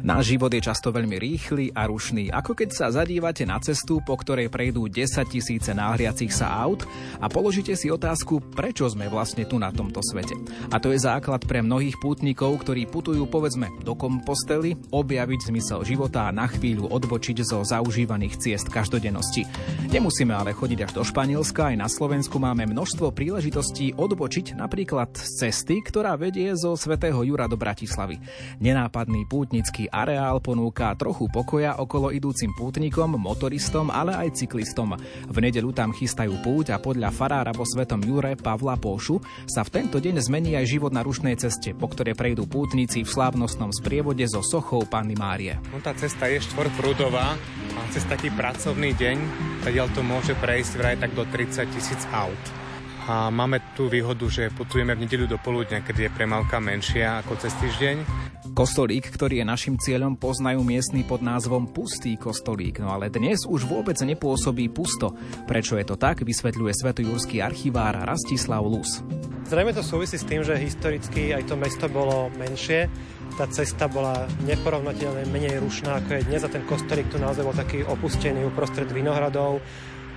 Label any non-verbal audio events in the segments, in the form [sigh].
Náš život je často veľmi rýchly a rušný, ako keď sa zadívate na cestu, po ktorej prejdú 10 tisíce náhliacich sa aut a položíte si otázku, prečo sme vlastne tu na tomto svete. A to je základ pre mnohých pútnikov, ktorí putujú povedzme do kompostely, objaviť zmysel života a na chvíľu odbočiť zo zaužívaných ciest každodennosti. Nemusíme ale chodiť až do Španielska, aj na Slovensku máme množstvo príležitostí odbočiť napríklad z cesty, ktorá vedie zo svätého Jura do Bratislavy. Nenápadný pútnický areál ponúka trochu pokoja okolo idúcim pútnikom, motoristom, ale aj cyklistom. V nedelu tam chystajú púť a podľa farára vo Svetom Jure Pavla Pošu sa v tento deň zmení aj život na rušnej ceste, po ktorej prejdú pútnici v slávnostnom sprievode so sochou Panny Márie. No, tá cesta je štvorprúdová a cez taký pracovný deň tadiaľ to môže prejsť vraj tak do 30 tisíc aut. A máme tú výhodu, že putujeme v nedeľu do poludňa, keď je premávka menšia ako cez týždeň. Kostolík, ktorý je našim cieľom, poznajú miestny pod názvom Pustý kostolík, no ale dnes už vôbec nepôsobí pusto. Prečo je to tak, vysvetľuje svetojurský archivár Rastislav Lus. Zrejme to súvisí s tým, že historicky aj to mesto bolo menšie, tá cesta bola neporovnateľne menej rušná ako je dnes a ten kostolík tu naozaj bol taký opustený uprostred vinohradov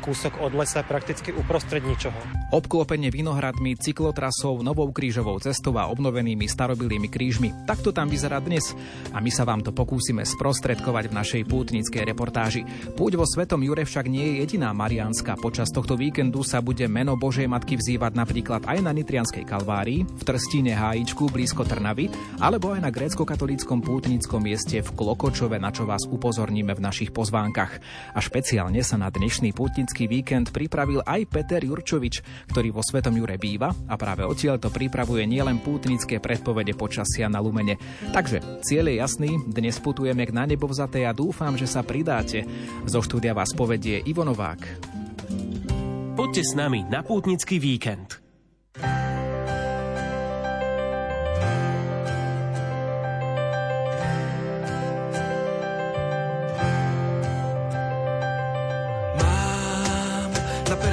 kúsok od lesa prakticky uprostred ničoho. Obklopenie vinohradmi, cyklotrasou, novou krížovou cestou a obnovenými starobilými krížmi. Takto tam vyzerá dnes. A my sa vám to pokúsime sprostredkovať v našej pútnickej reportáži. Púť vo Svetom Jure však nie je jediná mariánska. Počas tohto víkendu sa bude meno Božej Matky vzývať napríklad aj na Nitrianskej kalvárii, v Trstíne Hájičku blízko Trnavy, alebo aj na grécko-katolíckom pútnickom mieste v Klokočove, na čo vás upozorníme v našich pozvánkach. A špeciálne sa na dnešný pútnický turistický víkend pripravil aj Peter Jurčovič, ktorý vo Svetom Jure býva a práve odtiaľ to pripravuje nielen pútnické predpovede počasia na Lumene. Takže cieľ je jasný, dnes putujeme k na nebo a dúfam, že sa pridáte. Zo štúdia vás povedie Ivo Novák. Poďte s nami na pútnický víkend.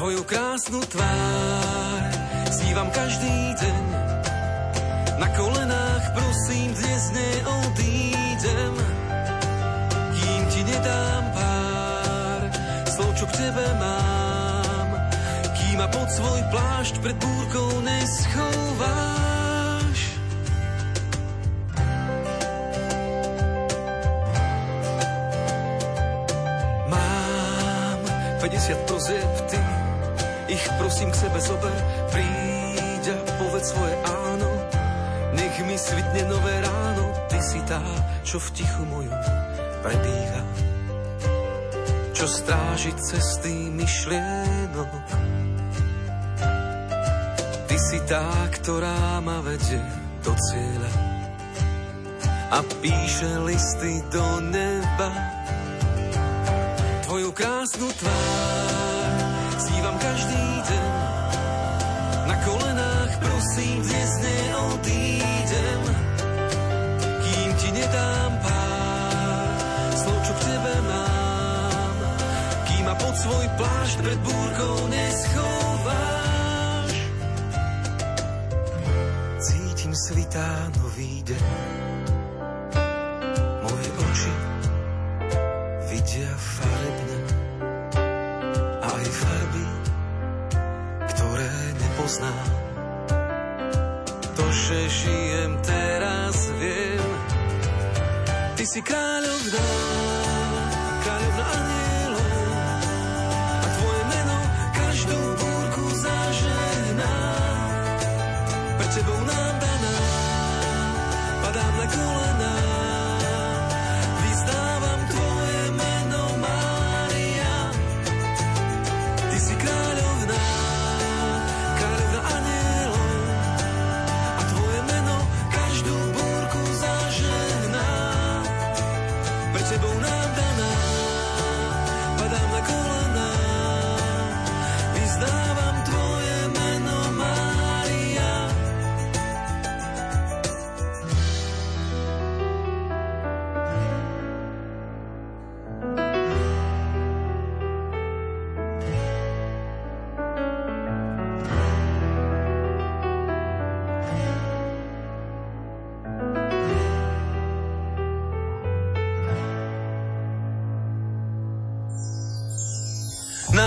Tvoju krásnu tvár snívam každý deň. Na kolenách prosím, dnes neodídem ti nedám pár slov, čo k tebe mám, kým ma pod svoj plášť pred búrkou neschováš. 50 prozieb, ty ich prosím k sebe zober, príď a povedz svoje áno, nech mi svitne nové ráno, ty si tá, čo v tichu mojom prebíha, čo stráži cesty myšlienok. Ty si tá, ktorá ma vedie do cieľa. A píše listy do neba. Tvoju krásnu tvár každý deň. Na kolenách prosím, dnes neodídem, kým ti nedám pod svoj plášť pred búrkou neschováš. Cítim svitá nový deň. Ty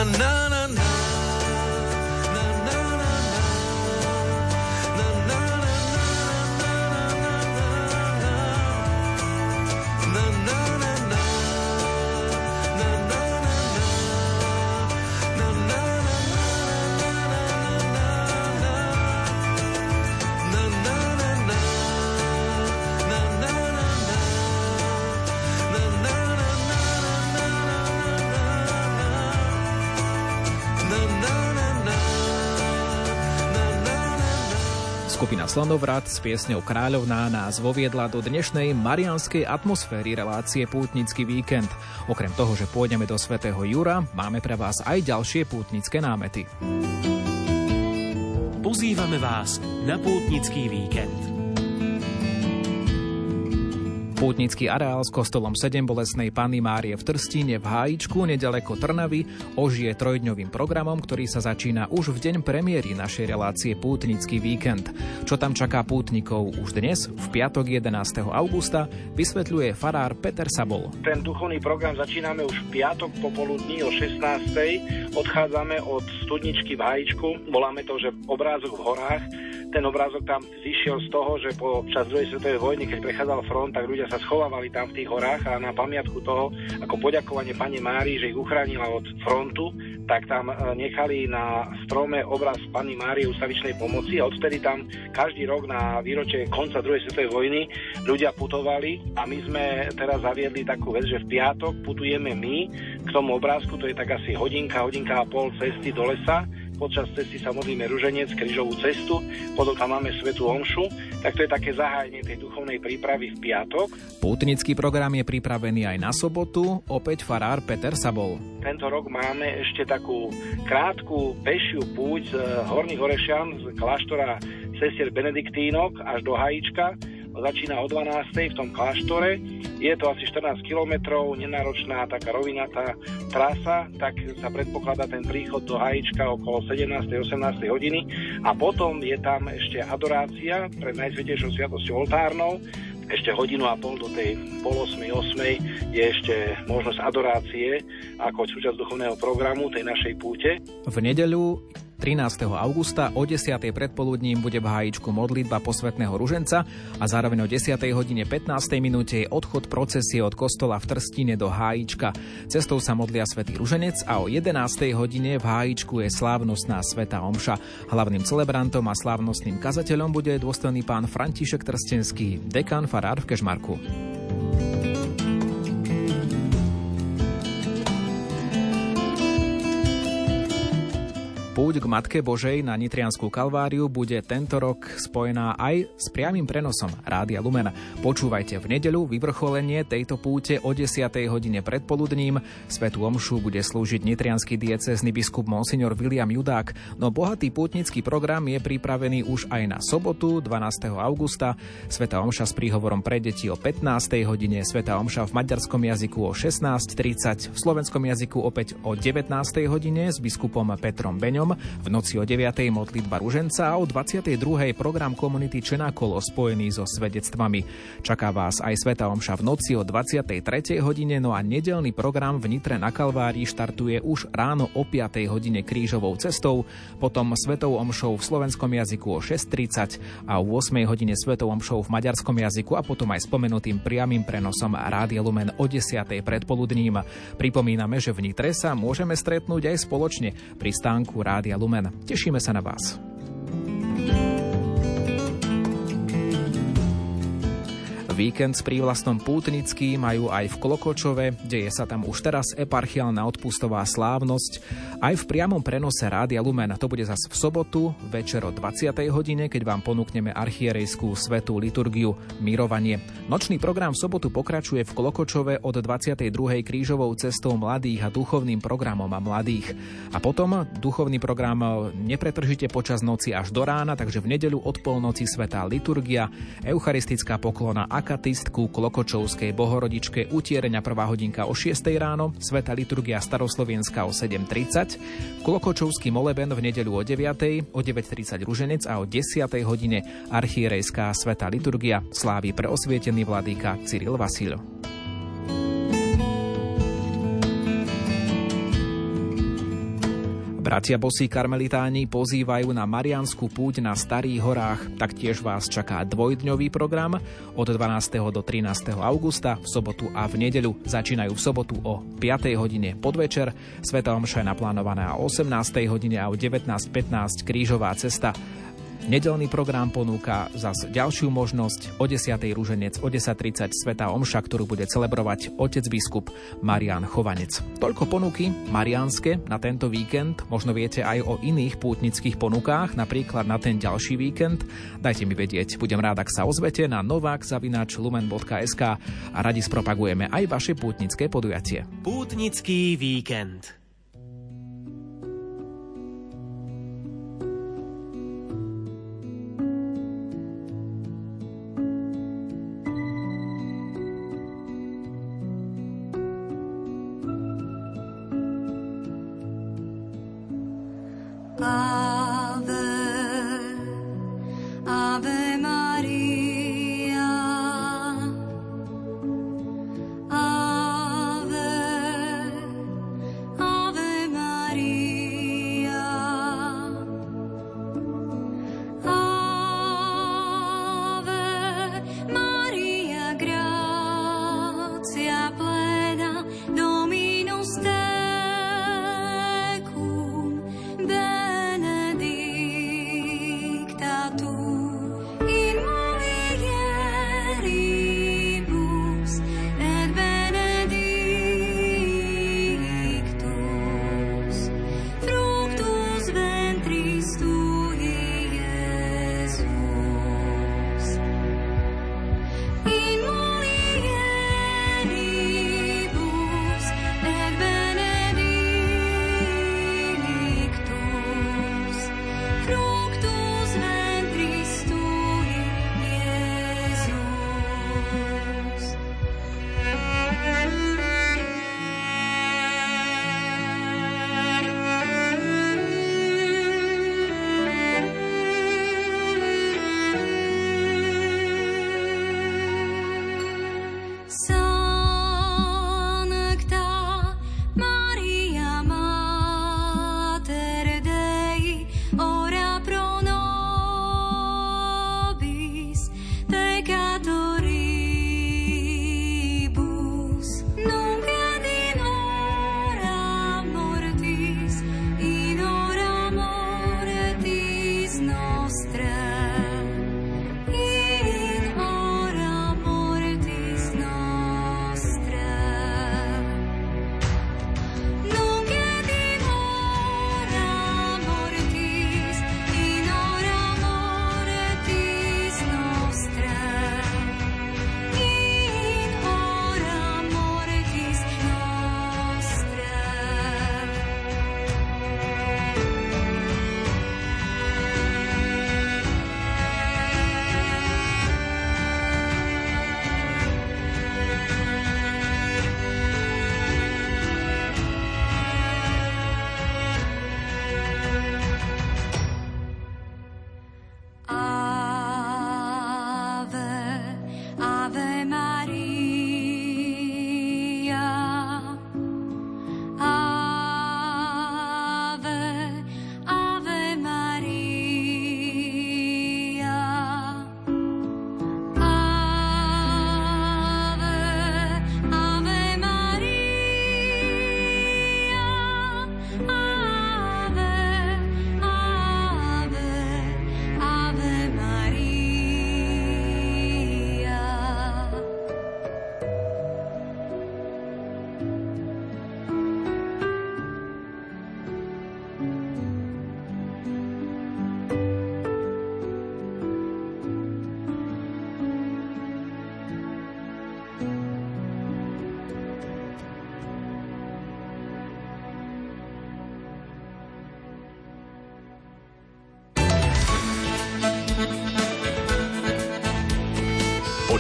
Na na Slnovrat s piesňou Kráľovná nás voviedla do dnešnej marianskej atmosféry relácie Pútnický víkend. Okrem toho, že pôjdeme do svätého Jura, máme pre vás aj ďalšie pútnické námety. Pozývame vás na pútnický víkend. Pútnický areál s kostolom 7 bolesnej Panny Márie v Trstíne v Hájičku nedaleko Trnavy ožije trojdňovým programom, ktorý sa začína už v deň premiéry našej relácie Pútnický víkend. Čo tam čaká pútnikov už dnes, v piatok 11. augusta, vysvetľuje farár Peter Sabol. Ten duchovný program začíname už v piatok popoludní o 16. Odchádzame od studničky v Hájičku, voláme to, že obrázok v horách. Ten obrázok tam zišiel z toho, že po čas druhej svetovej vojny, keď prechádzal front, tak ľudia sa schovávali tam v tých horách a na pamiatku toho, ako poďakovanie pani Márii, že ich uchránila od frontu, tak tam e, nechali na strome obraz pani Márie ustavičnej pomoci a odtedy tam každý rok na výročie konca druhej svetovej vojny ľudia putovali a my sme teraz zaviedli takú vec, že v piatok putujeme my k tomu obrázku, to je tak asi hodinka, hodinka a pol cesty do lesa, počas cesty sa modlíme ruženec, krížovú cestu, potom tam máme svetú omšu, tak to je také zahájenie tej duchovnej prípravy v piatok. Pútnický program je pripravený aj na sobotu, opäť farár Peter Sabol. Tento rok máme ešte takú krátku pešiu púť z Horných Orešian, z kláštora sestier Benediktínok až do Hajíčka. Začína o 12. v tom kláštore. Je to asi 14 kilometrov, nenáročná taká rovinatá trasa, tak sa predpokladá ten príchod do Hajíčka okolo 17. 18. hodiny. A potom je tam ešte adorácia pred Najsvetejšou sviatosťou oltárnou ešte hodinu a pol do tej pol 8, 8 je ešte možnosť adorácie ako súčasť duchovného programu tej našej púte. V nedeľu 13. augusta o 10. predpoludním bude v hájičku modlitba posvetného ruženca a zároveň o 10. hodine 15. minúte je odchod procesie od kostola v Trstine do hájička. Cestou sa modlia svätý ruženec a o 11. hodine v hájičku je slávnostná sveta omša. Hlavným celebrantom a slávnostným kazateľom bude dôstojný pán František Trstenský, dekan farár v Kežmarku. Púť k Matke Božej na Nitrianskú kalváriu bude tento rok spojená aj s priamým prenosom Rádia Lumen. Počúvajte v nedeľu vyvrcholenie tejto púte o 10. hodine predpoludním. Svetu omšu bude slúžiť nitrianský diecezny biskup Monsignor William Judák, no bohatý pútnický program je pripravený už aj na sobotu 12. augusta. Sveta omša s príhovorom pre deti o 15. hodine, Sveta omša v maďarskom jazyku o 16.30, v slovenskom jazyku opäť o 19. hodine s biskupom Petrom Beňom v noci o 9. modlitba ruženca a o 22. program komunity Čenákolo spojený so svedectvami. Čaká vás aj Sveta Omša v noci o 23. hodine, no a nedelný program v Nitre na Kalvári štartuje už ráno o 5. hodine krížovou cestou, potom Svetou Omšou v slovenskom jazyku o 6.30 a o 8. hodine Svetou Omšou v maďarskom jazyku a potom aj spomenutým priamým prenosom Rádia Lumen o 10. predpoludním. Pripomíname, že v Nitre sa môžeme stretnúť aj spoločne pri stánku Rádia Lumen. Tešíme sa na vás. Víkend s prívlastnom pútnický majú aj v Klokočove, deje sa tam už teraz eparchiálna odpustová slávnosť. Aj v priamom prenose Rádia Lumen to bude zase v sobotu, večer o 20. hodine, keď vám ponúkneme archierejskú svetú liturgiu Mirovanie. Nočný program v sobotu pokračuje v Klokočove od 22. krížovou cestou mladých a duchovným programom a mladých. A potom duchovný program nepretržite počas noci až do rána, takže v nedeľu od polnoci svetá liturgia, eucharistická poklona akatistku Klokočovskej bohorodičke utiereňa prvá hodinka o 6 ráno, Sveta liturgia staroslovenská o 7.30, Klokočovský moleben v nedeľu o 9. o 9.30 ruženec a o 10. hodine archierejská Sveta liturgia slávy pre osvietený vladýka Cyril Vasil. Bratia bosí karmelitáni pozývajú na Marianskú púť na Starých horách. Taktiež vás čaká dvojdňový program od 12. do 13. augusta v sobotu a v nedeľu. Začínajú v sobotu o 5. hodine podvečer. Sveta omša je naplánovaná o 18. hodine a o 19.15 krížová cesta. Nedelný program ponúka zas ďalšiu možnosť o 10. rúženec o 10.30 Sveta Omša, ktorú bude celebrovať otec biskup Marian Chovanec. Toľko ponuky marianske na tento víkend. Možno viete aj o iných pútnických ponukách, napríklad na ten ďalší víkend. Dajte mi vedieť, budem rád, ak sa ozvete na novak.lumen.sk a radi spropagujeme aj vaše pútnické podujatie. Pútnický víkend.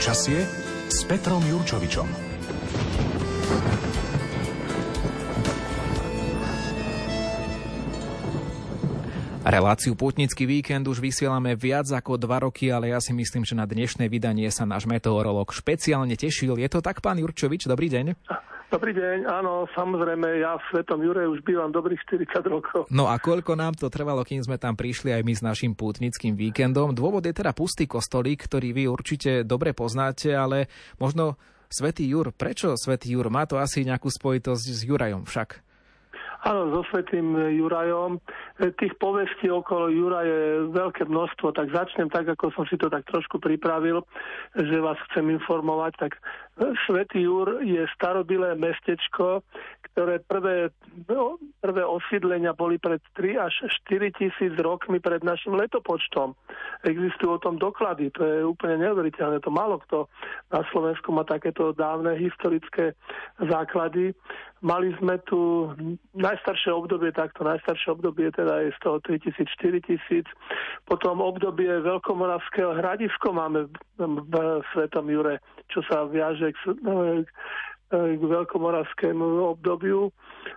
Počasie s Petrom Jurčovičom. Reláciu Putnický víkend už vysielame viac ako dva roky, ale ja si myslím, že na dnešné vydanie sa náš meteorolog špeciálne tešil. Je to tak, pán Jurčovič? Dobrý deň. Dobrý deň, áno, samozrejme, ja v Svetom Jure už bývam dobrých 40 rokov. No a koľko nám to trvalo, kým sme tam prišli aj my s našim pútnickým víkendom? Dôvod je teda pustý kostolík, ktorý vy určite dobre poznáte, ale možno Svetý Jur, prečo Svetý Jur? Má to asi nejakú spojitosť s Jurajom však. Áno, so Svetým Jurajom. Tých povestí okolo Jura je veľké množstvo, tak začnem tak, ako som si to tak trošku pripravil, že vás chcem informovať. Tak Svetý Jur je starobilé mestečko, ktoré prvé, no, prvé osídlenia boli pred 3 až 4 tisíc rokmi pred našim letopočtom. Existujú o tom doklady, to je úplne neuveriteľné. To málo kto na Slovensku má takéto dávne historické základy. Mali sme tu najstaršie obdobie, takto najstaršie obdobie teda je z toho 3000, 4000. Potom obdobie Veľkomoravského hradisko máme v Svetom Jure, čo sa viaže k, k veľkomoravskému obdobiu.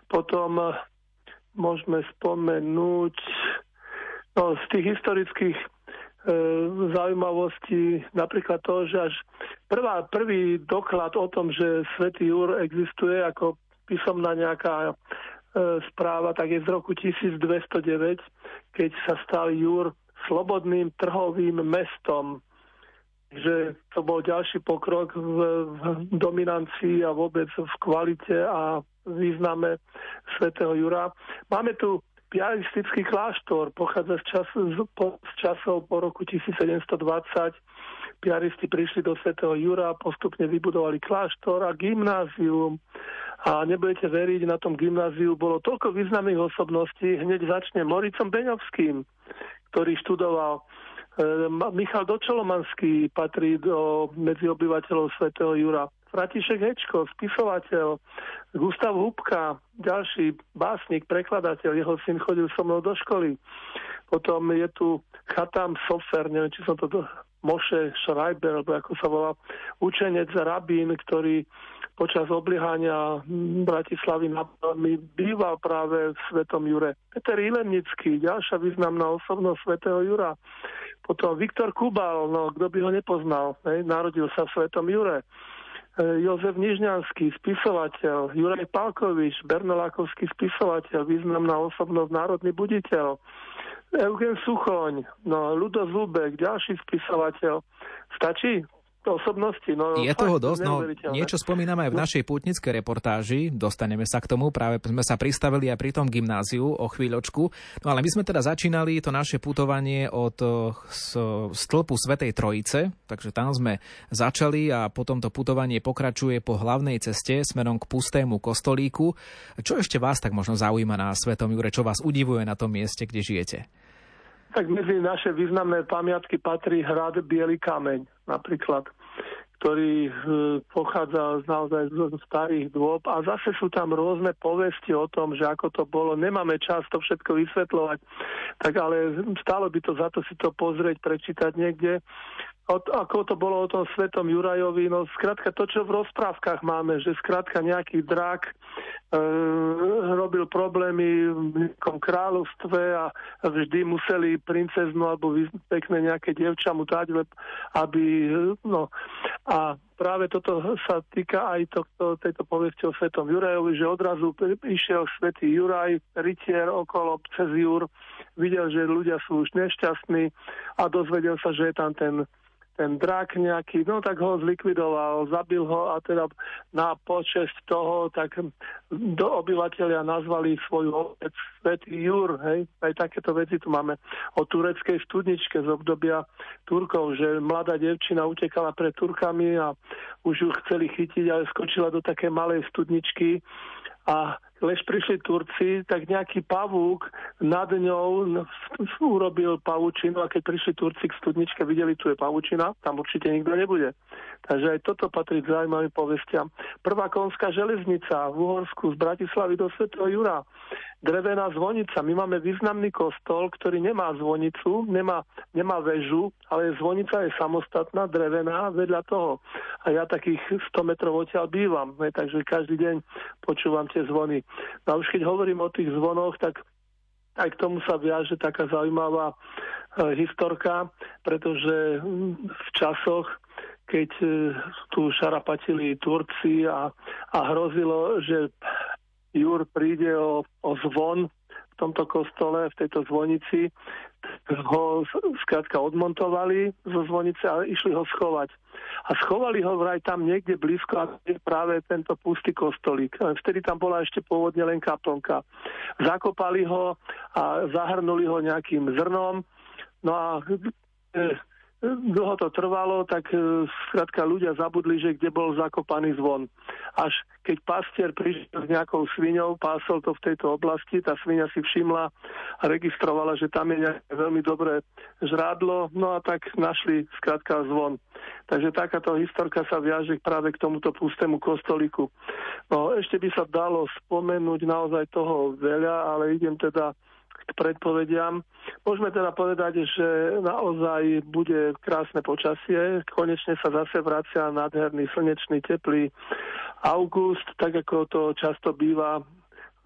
Potom eh, môžeme spomenúť no, z tých historických e, zaujímavostí napríklad to, že až prvá, prvý doklad o tom, že Svetý Jur existuje ako písomná nejaká e, správa, tak je z roku 1209, keď sa stal Jur slobodným trhovým mestom že to bol ďalší pokrok v, v dominancii a vôbec v kvalite a význame svätého Jura. Máme tu piaristický kláštor, pochádza z, čas, z, po, z časov po roku 1720. Piaristi prišli do svätého Jura, postupne vybudovali kláštor a gymnázium. A nebudete veriť, na tom gymnáziu bolo toľko významných osobností. Hneď začne Moricom Beňovským, ktorý študoval Michal Dočolomanský patrí do medzi obyvateľov svätého Jura. Fratišek Hečko, spisovateľ, Gustav Hubka, ďalší básnik, prekladateľ, jeho syn chodil so mnou do školy. Potom je tu Chatam Sofer, neviem, či som to do... Moše Schreiber, alebo ako sa volá, učenec rabín, ktorý počas obliehania Bratislavy na býval práve v Svetom Jure. Peter Ilemnický, ďalšia významná osobnosť Svetého Jura. Potom Viktor Kubal, no kto by ho nepoznal, hej, narodil sa v Svetom Jure. E, Jozef Nižňanský, spisovateľ, Juraj Palkovič, Bernolákovský spisovateľ, významná osobnosť, národný buditeľ, Eugen Suchoň, no, Ludo Zubek, ďalší spisovateľ. Stačí? Osobnosti. No, je toho dosť, no niečo spomíname aj v našej pútnickej reportáži, dostaneme sa k tomu, práve sme sa pristavili aj pri tom gymnáziu o chvíľočku, no ale my sme teda začínali to naše putovanie od stĺpu Svetej Trojice, takže tam sme začali a potom to putovanie pokračuje po hlavnej ceste smerom k pustému kostolíku. Čo ešte vás tak možno zaujíma na Svetom Jure, čo vás udivuje na tom mieste, kde žijete? Tak medzi naše významné pamiatky patrí hrad Bielý kameň napríklad ktorý e, pochádza naozaj zo starých dôb. A zase sú tam rôzne povesti o tom, že ako to bolo. Nemáme čas to všetko vysvetľovať, tak ale stálo by to za to si to pozrieť, prečítať niekde od, ako to bolo o tom svetom Jurajovi, no skrátka to, čo v rozprávkach máme, že skrátka nejaký drak e, robil problémy v nejakom kráľovstve a vždy museli princeznu alebo pekné nejaké dievča mu dať, aby, no. A práve toto sa týka aj tohto, tejto povesti o svetom Jurajovi, že odrazu išiel svetý Juraj, rytier okolo cez Jur, videl, že ľudia sú už nešťastní a dozvedel sa, že je tam ten ten drak nejaký, no tak ho zlikvidoval, zabil ho a teda na počesť toho, tak do obyvateľia nazvali svoju obec Svetý Jur, hej, aj takéto veci tu máme. O tureckej studničke z obdobia Turkov, že mladá devčina utekala pred Turkami a už ju chceli chytiť, ale skočila do také malej studničky a lež prišli Turci, tak nejaký pavúk nad ňou urobil pavučinu a keď prišli Turci k studničke, videli, tu je pavučina, tam určite nikto nebude. Takže aj toto patrí k zaujímavým povestiam. Prvá konská železnica v Uhorsku z Bratislavy do Svetého Jura. Drevená zvonica. My máme významný kostol, ktorý nemá zvonicu, nemá, nemá väžu, ale zvonica je samostatná, drevená vedľa toho. A ja takých 100 metrov odtiaľ bývam, ne, takže každý deň počúvam tie zvony. No a už keď hovorím o tých zvonoch, tak aj k tomu sa viaže taká zaujímavá e, historka, pretože hm, v časoch, keď e, tu šarapatili Turci a, a hrozilo, že Jur príde o, o zvon v tomto kostole, v tejto zvonici, ho skrátka odmontovali zo zvonice a išli ho schovať. A schovali ho vraj tam niekde blízko a je práve tento pustý kostolík. Vtedy tam bola ešte pôvodne len kaplnka. Zakopali ho a zahrnuli ho nejakým zrnom. No a e, dlho to trvalo, tak e, skrátka ľudia zabudli, že kde bol zakopaný zvon. Až keď pastier prišiel s nejakou sviňou, pásol to v tejto oblasti, tá sviňa si všimla a registrovala, že tam je nejaké veľmi dobré žrádlo, no a tak našli skrátka zvon. Takže takáto historka sa viaže práve k tomuto pustému kostoliku. No ešte by sa dalo spomenúť naozaj toho veľa, ale idem teda k predpovediam. Môžeme teda povedať, že naozaj bude krásne počasie. Konečne sa zase vracia nádherný slnečný teplý august, tak ako to často býva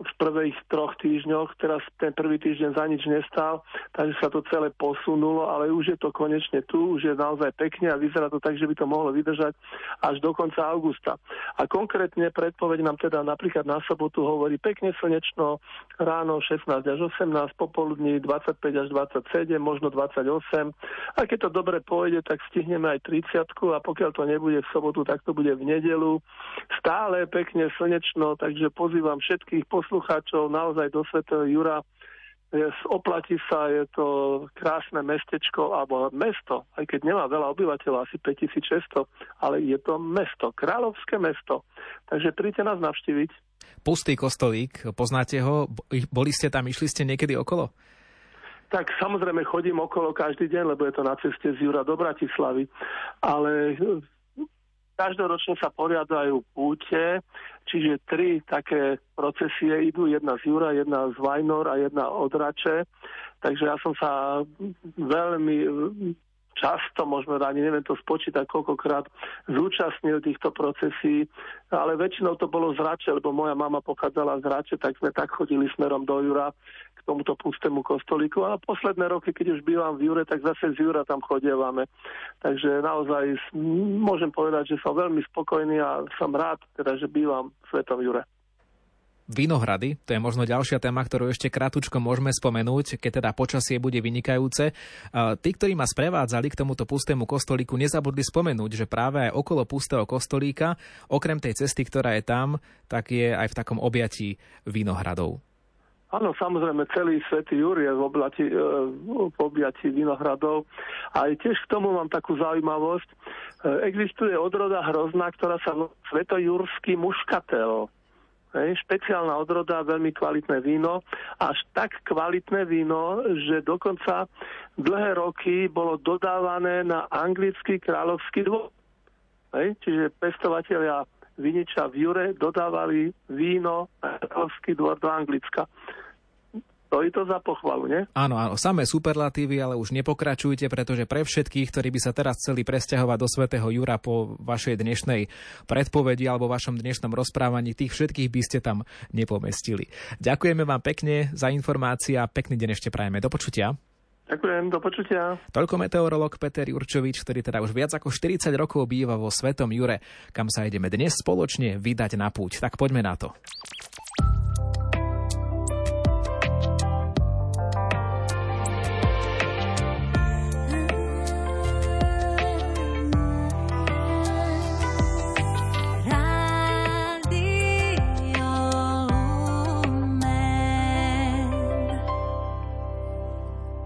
v prvých troch týždňoch, teraz ten prvý týždeň za nič nestal, takže sa to celé posunulo, ale už je to konečne tu, už je naozaj pekne a vyzerá to tak, že by to mohlo vydržať až do konca augusta. A konkrétne predpoveď nám teda napríklad na sobotu hovorí pekne slnečno, ráno 16 až 18, popoludní 25 až 27, možno 28. A keď to dobre pôjde, tak stihneme aj 30 a pokiaľ to nebude v sobotu, tak to bude v nedelu. Stále pekne slnečno, takže pozývam všetkých poslucháčov naozaj do Svetého Jura. Oplatí sa, je to krásne mestečko, alebo mesto, aj keď nemá veľa obyvateľov, asi 5600, ale je to mesto, kráľovské mesto. Takže príďte nás navštíviť. Pustý kostolík, poznáte ho? Boli ste tam, išli ste niekedy okolo? Tak samozrejme chodím okolo každý deň, lebo je to na ceste z Jura do Bratislavy. Ale Každoročne sa poriadajú púte, čiže tri také procesie idú, jedna z Jura, jedna z Vajnor a jedna od Rače. Takže ja som sa veľmi často, možno ani neviem to spočítať, koľkokrát zúčastnil týchto procesí, ale väčšinou to bolo z Rače, lebo moja mama pochádzala z Rače, tak sme tak chodili smerom do Jura k tomuto pustému kostolíku. A posledné roky, keď už bývam v Jure, tak zase z Jura tam chodievame. Takže naozaj môžem povedať, že som veľmi spokojný a som rád, teda, že bývam v Svetom Jure. Vinohrady, to je možno ďalšia téma, ktorú ešte krátko môžeme spomenúť, keď teda počasie bude vynikajúce. Tí, ktorí ma sprevádzali k tomuto pustému kostolíku, nezabudli spomenúť, že práve aj okolo pustého kostolíka, okrem tej cesty, ktorá je tam, tak je aj v takom objatí Vinohradov. Áno, samozrejme, celý svätý Júr je v, oblati, e, v objati vinohradov. A tiež k tomu mám takú zaujímavosť. E, existuje odroda hrozná, ktorá sa Svetojúrský muškatel. Hej, špeciálna odroda, veľmi kvalitné víno. Až tak kvalitné víno, že dokonca dlhé roky bolo dodávané na anglický kráľovský dvor. Hej, čiže pestovateľia viniča v Jure dodávali víno na dvor do Anglicka. Stojí to za pochvalu, nie? Áno, áno, samé superlatívy, ale už nepokračujte, pretože pre všetkých, ktorí by sa teraz chceli presťahovať do Svetého Jura po vašej dnešnej predpovedi alebo vašom dnešnom rozprávaní, tých všetkých by ste tam nepomestili. Ďakujeme vám pekne za informácie a pekný deň ešte prajeme. Do počutia. Ďakujem, do počutia. Toľko meteorolog Peter Jurčovič, ktorý teda už viac ako 40 rokov býva vo Svetom Jure, kam sa ideme dnes spoločne vydať na púť. Tak poďme na to.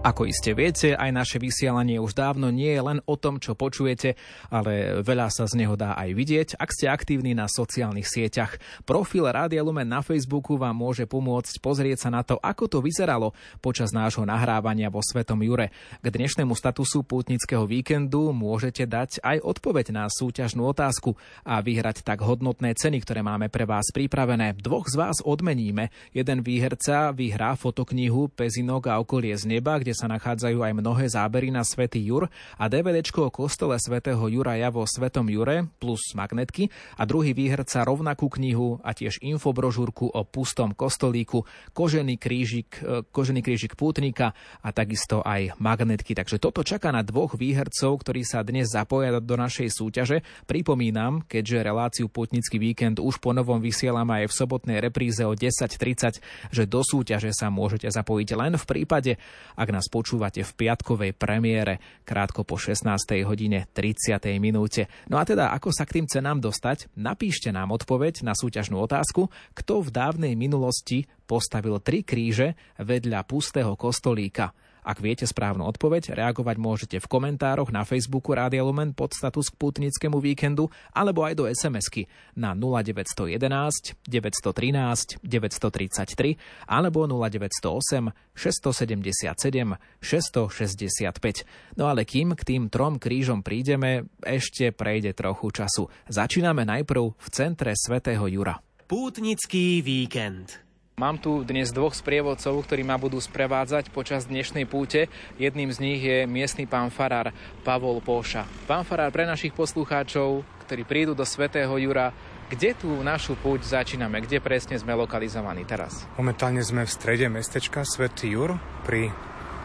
Ako iste viete, aj naše vysielanie už dávno nie je len o tom, čo počujete, ale veľa sa z neho dá aj vidieť, ak ste aktívni na sociálnych sieťach. Profil Rádia Lumen na Facebooku vám môže pomôcť pozrieť sa na to, ako to vyzeralo počas nášho nahrávania vo Svetom Jure. K dnešnému statusu pútnického víkendu môžete dať aj odpoveď na súťažnú otázku a vyhrať tak hodnotné ceny, ktoré máme pre vás pripravené. Dvoch z vás odmeníme. Jeden výherca vyhrá fotoknihu Pezinok a okolie z neba, kde sa nachádzajú aj mnohé zábery na Svetý Jur a DVDčko o kostole svätého Juraja vo Svetom Jure plus magnetky a druhý výherca rovnakú knihu a tiež infobrožúrku o pustom kostolíku, kožený krížik, e, kožený krížik pútnika a takisto aj magnetky. Takže toto čaká na dvoch výhercov, ktorí sa dnes zapoja do našej súťaže. Pripomínam, keďže reláciu Pútnický víkend už po novom vysielame aj v sobotnej repríze o 10.30, že do súťaže sa môžete zapojiť len v prípade, ak nás počúvate v piatkovej premiére krátko po 16. hodine 30. minúte. No a teda, ako sa k tým cenám dostať? Napíšte nám odpoveď na súťažnú otázku, kto v dávnej minulosti postavil tri kríže vedľa pustého kostolíka. Ak viete správnu odpoveď, reagovať môžete v komentároch na Facebooku Rádia Lumen pod status k putnickému víkendu alebo aj do SMS-ky na 0911 913 933 alebo 0908 677 665. No ale kým k tým trom krížom prídeme, ešte prejde trochu času. Začíname najprv v centre svätého Jura. Pútnický víkend. Mám tu dnes dvoch sprievodcov, ktorí ma budú sprevádzať počas dnešnej púte. Jedným z nich je miestny pán farár Pavol Póša. Pán farár, pre našich poslucháčov, ktorí prídu do Svetého Jura, kde tú našu púť začíname? Kde presne sme lokalizovaní teraz? Momentálne sme v strede mestečka Svetý Jur pri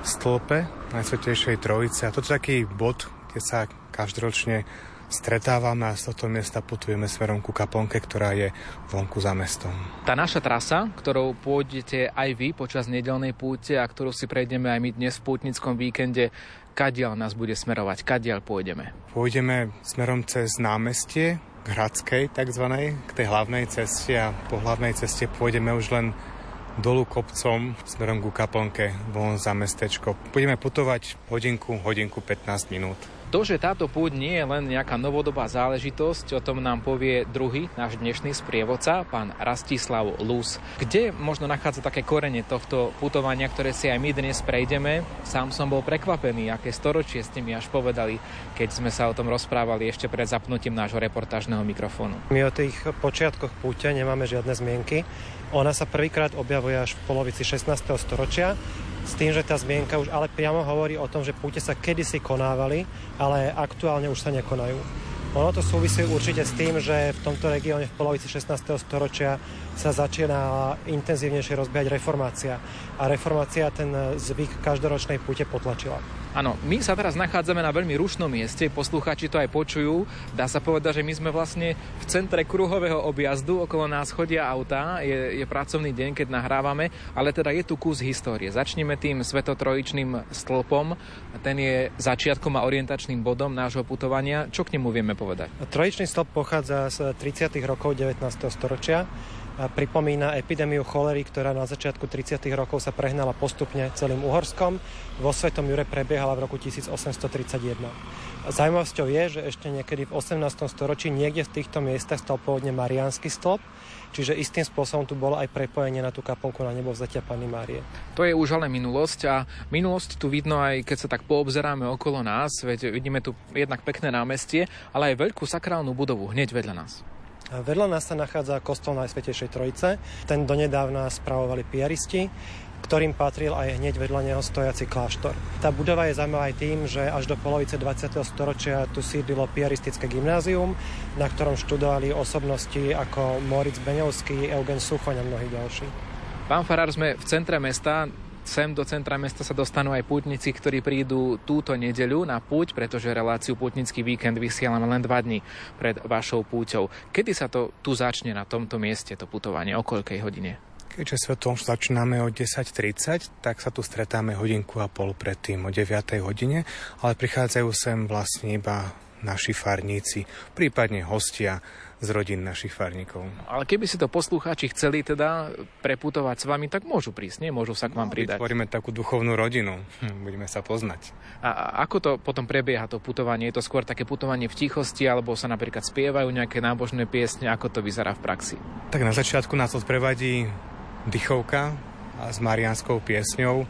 stĺpe Najsvetejšej Trojice a to je taký bod, kde sa každoročne stretávame a z tohto miesta putujeme smerom ku kaponke, ktorá je vonku za mestom. Tá naša trasa, ktorou pôjdete aj vy počas nedelnej púte a ktorú si prejdeme aj my dnes v pútnickom víkende, kadiaľ nás bude smerovať, kadiaľ pôjdeme? Pôjdeme smerom cez námestie, k Hradskej tzv., k tej hlavnej ceste a po hlavnej ceste pôjdeme už len dolu kopcom smerom ku kaplnke von za mestečko. Budeme putovať hodinku, hodinku 15 minút. To, že táto púť nie je len nejaká novodobá záležitosť, o tom nám povie druhý, náš dnešný sprievodca, pán Rastislav Lus. Kde možno nachádza také korene tohto putovania, ktoré si aj my dnes prejdeme? Sám som bol prekvapený, aké storočie ste mi až povedali, keď sme sa o tom rozprávali ešte pred zapnutím nášho reportážneho mikrofónu. My o tých počiatkoch púte nemáme žiadne zmienky. Ona sa prvýkrát objavuje až v polovici 16. storočia s tým, že tá zmienka už ale priamo hovorí o tom, že púte sa kedysi konávali, ale aktuálne už sa nekonajú. Ono to súvisí určite s tým, že v tomto regióne v polovici 16. storočia sa začína intenzívnejšie rozbiehať reformácia. A reformácia ten zvyk každoročnej púte potlačila. Áno, my sa teraz nachádzame na veľmi rušnom mieste, poslucháči to aj počujú. Dá sa povedať, že my sme vlastne v centre kruhového objazdu, okolo nás chodia autá, je, je pracovný deň, keď nahrávame, ale teda je tu kus histórie. Začneme tým svetotrojičným stĺpom, ten je začiatkom a orientačným bodom nášho putovania. Čo k nemu vieme povedať? Trojičný stĺp pochádza z 30. rokov 19. storočia pripomína epidémiu cholery, ktorá na začiatku 30. rokov sa prehnala postupne celým Uhorskom. Vo Svetom Jure prebiehala v roku 1831. Zajímavosťou je, že ešte niekedy v 18. storočí niekde v týchto miestach stal pôvodne Mariánsky stĺp, čiže istým spôsobom tu bolo aj prepojenie na tú kaplnku na nebo vzatia Panny Márie. To je už ale minulosť a minulosť tu vidno aj keď sa tak poobzeráme okolo nás, veď vidíme tu jednak pekné námestie, ale aj veľkú sakrálnu budovu hneď vedľa nás. Vedľa nás sa nachádza kostol Najsvetejšej Trojice. Ten donedávna spravovali piaristi ktorým patril aj hneď vedľa neho stojaci kláštor. Tá budova je zaujímavá aj tým, že až do polovice 20. storočia tu sídlilo piaristické gymnázium, na ktorom študovali osobnosti ako Moritz Beňovský, Eugen Suchoň a mnohí ďalší. Pán Farár, sme v centre mesta, sem do centra mesta sa dostanú aj pútnici, ktorí prídu túto nedeľu na púť, pretože reláciu Pútnický víkend vysielame len dva dní pred vašou púťou. Kedy sa to tu začne na tomto mieste, to putovanie? O koľkej hodine? Keďže svetom začíname o 10.30, tak sa tu stretáme hodinku a pol predtým o 9. hodine, ale prichádzajú sem vlastne iba naši farníci, prípadne hostia z rodín našich farníkov. Ale keby si to poslucháči chceli teda preputovať s vami, tak môžu prísť, nie? Môžu sa k vám no, pridať. Vytvoríme takú duchovnú rodinu, hm, budeme sa poznať. A ako to potom prebieha to putovanie? Je to skôr také putovanie v tichosti, alebo sa napríklad spievajú nejaké nábožné piesne? Ako to vyzerá v praxi? Tak na začiatku nás odprevadí dychovka s marianskou piesňou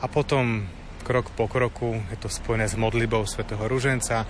a potom krok po kroku je to spojené s modlibou svätého Ruženca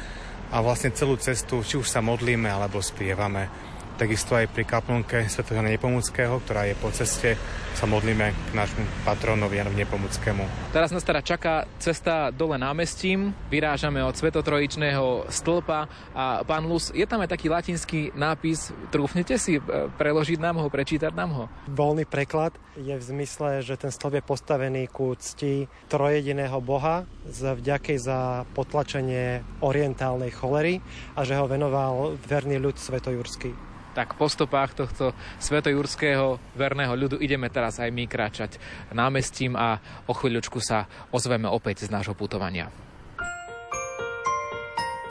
a vlastne celú cestu, či už sa modlíme alebo spievame. Takisto aj pri kaplnke Sv. Jana Nepomuckého, ktorá je po ceste, sa modlíme k nášmu patronovi Janovi Nepomuckému. Teraz nás teda čaká cesta dole námestím, vyrážame od Svetotrojičného stĺpa a pán Lus, je tam aj taký latinský nápis, trúfnete si e, preložiť nám ho, prečítať nám ho? Voľný preklad je v zmysle, že ten stĺp je postavený ku cti trojediného Boha z vďakej za potlačenie orientálnej cholery a že ho venoval verný ľud svetojurský tak po stopách tohto svetojurského verného ľudu ideme teraz aj my kráčať námestím a o chvíľučku sa ozveme opäť z nášho putovania.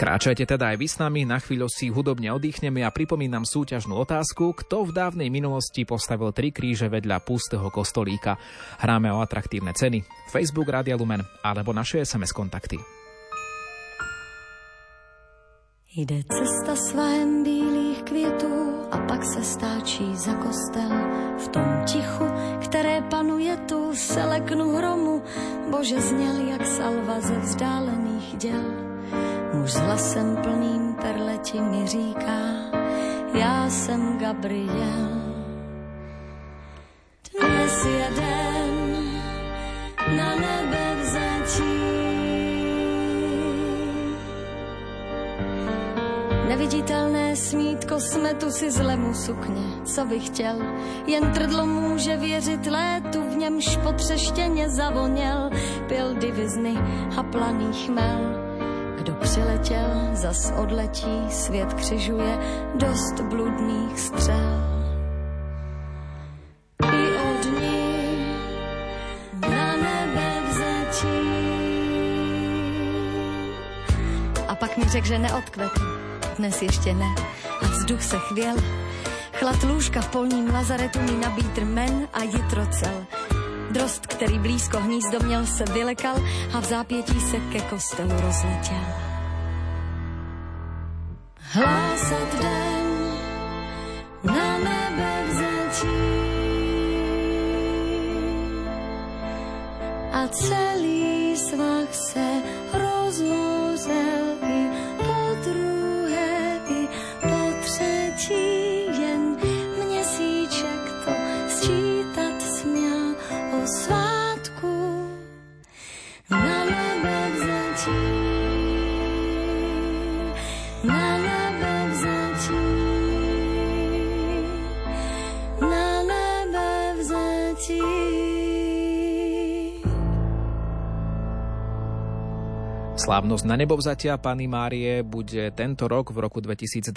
Kráčajte teda aj vy s nami, na chvíľu si hudobne oddychneme a pripomínam súťažnú otázku, kto v dávnej minulosti postavil tri kríže vedľa pustého kostolíka. Hráme o atraktívne ceny, Facebook Rádia Lumen alebo naše SMS kontakty. Jde cesta svahem bílých květů a pak se stáčí za kostel. V tom tichu, které panuje tu, se leknu hromu, bože zněl jak salva ze vzdálených děl. Muž s hlasem plným perleti mi říká, já jsem Gabriel. Dnes jeden na nebe Neviditelné smítko smetu si zlemu sukně, co bych chtěl. Jen trdlo může věřit létu, v němž potřeštěně zavoněl. Pil divizny a planý chmel. Kdo přiletěl, zas odletí, svět křižuje dost bludných střel. I od ní na nebe. A pak mi řekl, že neodkvetu dnes ještě ne. A vzduch se chvěl. Chlad lůžka v polním lazaretu mi nabít men a jitrocel. Drost, který blízko hnízdo měl, se vylekal a v zápětí se ke kostelu rozletěl. Hlásat den na nebe vzatí a celý svah se Slávnosť na nebovzatia Pany Márie bude tento rok v roku 2023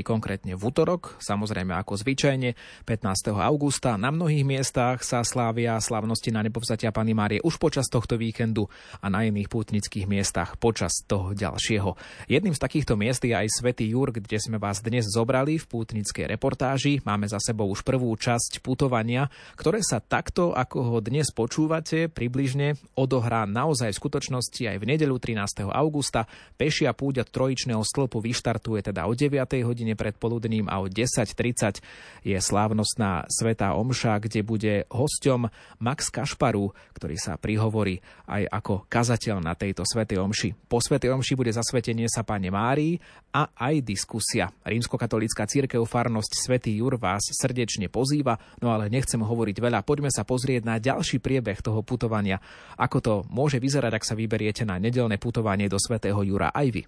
konkrétne v útorok, samozrejme ako zvyčajne 15. augusta. Na mnohých miestach sa slávia slávnosti na nebovzatia Pany Márie už počas tohto víkendu a na iných pútnických miestach počas toho ďalšieho. Jedným z takýchto miest je aj Svetý Jur, kde sme vás dnes zobrali v pútnickej reportáži. Máme za sebou už prvú časť putovania, ktoré sa takto, ako ho dnes počúvate, približne odohrá naozaj v skutočnosti aj v nedelu 13 augusta. Pešia od trojičného stĺpu vyštartuje teda o 9. hodine predpoludným a o 10.30 je slávnostná Svetá Omša, kde bude hosťom Max Kašparu, ktorý sa prihovorí aj ako kazateľ na tejto Svetej Omši. Po Svetej Omši bude zasvetenie sa Pane Márii a aj diskusia. Rímskokatolícka církev farnosť Svetý Jur vás srdečne pozýva, no ale nechcem hovoriť veľa. Poďme sa pozrieť na ďalší priebeh toho putovania. Ako to môže vyzerať, ak sa vyberiete na nedelné putovanie putovanie do svätého Jura aj vy.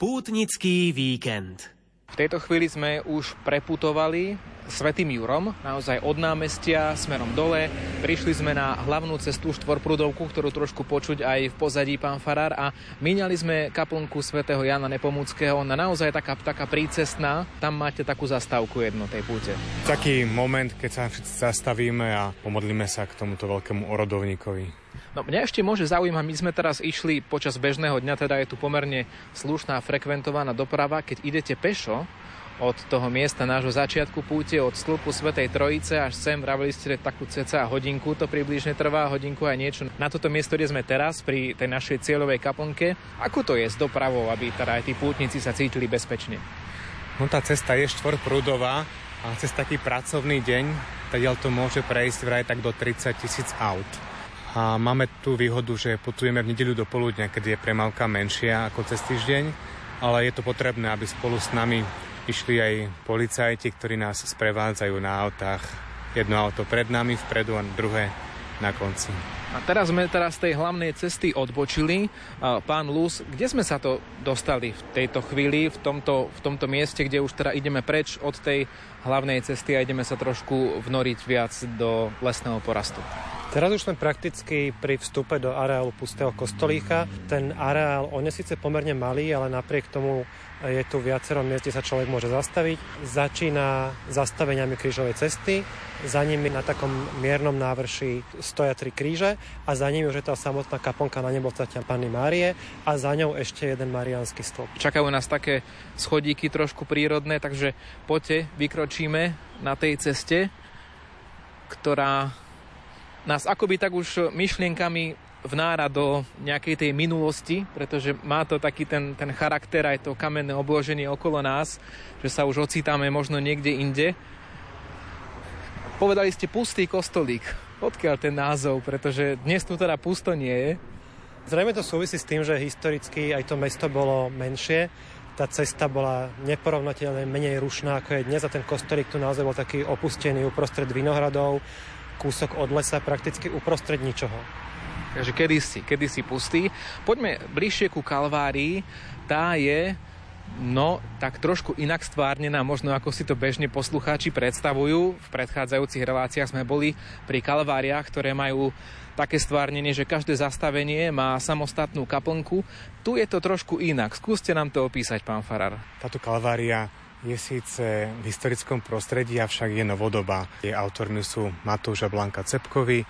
Pútnický víkend. V tejto chvíli sme už preputovali Svetým Jurom, naozaj od námestia smerom dole. Prišli sme na hlavnú cestu štvorprudovku, ktorú trošku počuť aj v pozadí pán Farár a míňali sme kaplnku svätého Jana Nepomúckého. Ona naozaj taká, taká prícestná, tam máte takú zastávku jedno tej púte. Taký moment, keď sa všetci zastavíme a pomodlíme sa k tomuto veľkému orodovníkovi. No mňa ešte môže zaujímať, my sme teraz išli počas bežného dňa, teda je tu pomerne slušná, frekventovaná doprava, keď idete pešo, od toho miesta nášho začiatku púte, od stĺpu Svetej Trojice až sem, vravili ste takú ceca hodinku, to približne trvá, hodinku aj niečo. Na toto miesto, kde sme teraz, pri tej našej cieľovej kaplnke, ako to je s dopravou, aby teda aj tí pútnici sa cítili bezpečne? No tá cesta je štvorprúdová a cez taký pracovný deň, tadiaľ to môže prejsť vraj tak do 30 tisíc aut. A máme tú výhodu, že putujeme v nedeľu do poludňa, keď je premávka menšia ako cez týždeň, ale je to potrebné, aby spolu s nami išli aj policajti, ktorí nás sprevádzajú na autách. Jedno auto pred nami, vpredu a druhé na konci. A teraz sme teraz z tej hlavnej cesty odbočili. Pán Lus, kde sme sa to dostali v tejto chvíli, v tomto, v tomto mieste, kde už teda ideme preč od tej hlavnej cesty a ideme sa trošku vnoriť viac do lesného porastu? Teraz už sme prakticky pri vstupe do areálu pustého kostolíka. Ten areál, on je síce pomerne malý, ale napriek tomu je tu viacero miest, kde sa človek môže zastaviť. Začína zastaveniami krížovej cesty, za nimi na takom miernom návrši stoja tri kríže a za nimi už je tá samotná kaponka na nebo Panny Márie a za ňou ešte jeden mariánsky stĺp. Čakajú nás také schodíky trošku prírodné, takže poďte, vykročíme na tej ceste, ktorá nás akoby tak už myšlienkami vnára do nejakej tej minulosti, pretože má to taký ten, ten charakter, aj to kamenné obloženie okolo nás, že sa už ocitáme možno niekde inde. Povedali ste pustý kostolík. Odkiaľ ten názov? Pretože dnes tu teda pusto nie je. Zrejme to súvisí s tým, že historicky aj to mesto bolo menšie, tá cesta bola neporovnateľne menej rušná ako je dnes a ten kostolík tu naozaj bol taký opustený uprostred vinohradov kúsok od lesa prakticky uprostred ničoho. Takže kedysi, kedysi pustý. Poďme bližšie ku Kalvárii. Tá je No, tak trošku inak stvárnená, možno ako si to bežne poslucháči predstavujú. V predchádzajúcich reláciách sme boli pri kalváriách, ktoré majú také stvárnenie, že každé zastavenie má samostatnú kaplnku. Tu je to trošku inak. Skúste nám to opísať, pán Farar. Táto kalvária je síce v historickom prostredí, avšak je novodobá. Jej autormi sú Matúš a Blanka Cepkovi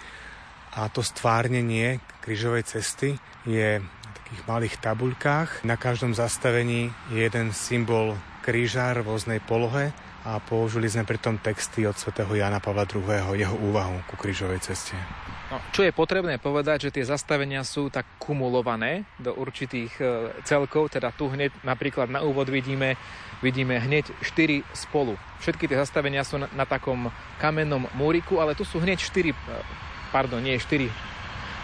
a to stvárnenie krížovej cesty je v takých malých tabuľkách. Na každom zastavení je jeden symbol kríža v rôznej polohe a použili sme pritom texty od svätého Jana Pavla II. jeho úvahu ku krížovej ceste. No, čo je potrebné povedať, že tie zastavenia sú tak kumulované do určitých e, celkov, teda tu hneď napríklad na úvod vidíme, vidíme hneď 4 spolu. Všetky tie zastavenia sú na, na takom kamennom múriku, ale tu sú hneď 4, e, pardon, nie 4,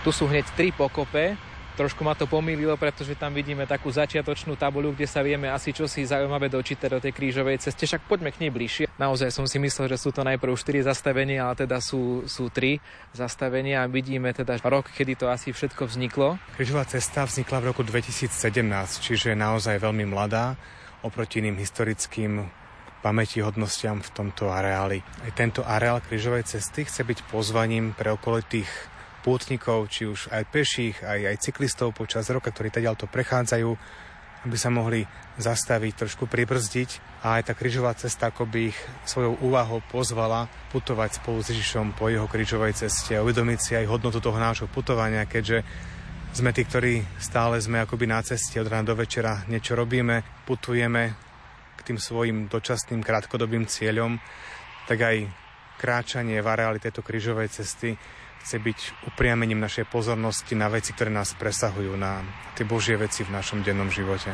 tu sú hneď 3 pokope, Trošku ma to pomýlilo, pretože tam vidíme takú začiatočnú tabuľu, kde sa vieme asi čosi zaujímavé dočítať do tej krížovej ceste. Však poďme k nej bližšie. Naozaj som si myslel, že sú to najprv 4 zastavenia, ale teda sú, sú 3 zastavenia a vidíme teda rok, kedy to asi všetko vzniklo. Krížová cesta vznikla v roku 2017, čiže je naozaj veľmi mladá oproti iným historickým pamätihodnostiam v tomto areáli. Aj tento areál krížovej cesty chce byť pozvaním pre okolitých pútnikov, či už aj peších, aj, aj cyklistov počas roka, ktorí to prechádzajú, aby sa mohli zastaviť, trošku pribrzdiť a aj tá križová cesta ako by ich svojou úvahou pozvala putovať spolu s Ježišom po jeho križovej ceste a uvedomiť si aj hodnotu toho nášho putovania, keďže sme tí, ktorí stále sme akoby na ceste od rána do večera, niečo robíme, putujeme k tým svojim dočasným krátkodobým cieľom, tak aj kráčanie v areáli tejto križovej cesty chce byť upriamením našej pozornosti na veci, ktoré nás presahujú, na tie Božie veci v našom dennom živote.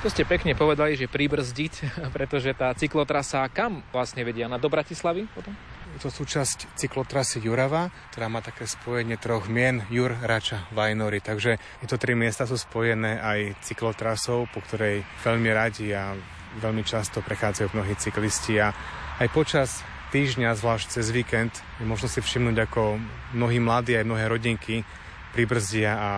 To ste pekne povedali, že pribrzdiť, [laughs] pretože tá cyklotrasa kam vlastne vedia? Na do Bratislavy potom? Je to súčasť cyklotrasy Jurava, ktorá má také spojenie troch mien Jur, Rača, Vajnory. Takže tieto tri miesta sú spojené aj cyklotrasou, po ktorej veľmi radi a veľmi často prechádzajú mnohí cyklisti a aj počas týždňa, zvlášť cez víkend, možno si všimnúť, ako mnohí mladí aj mnohé rodinky pribrzdia a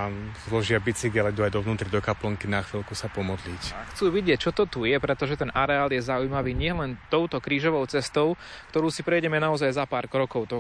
zložia bicykel, idú aj dovnútri do kaplnky na chvíľku sa pomodliť. A chcú vidieť, čo to tu je, pretože ten areál je zaujímavý nielen touto krížovou cestou, ktorú si prejdeme naozaj za pár krokov. To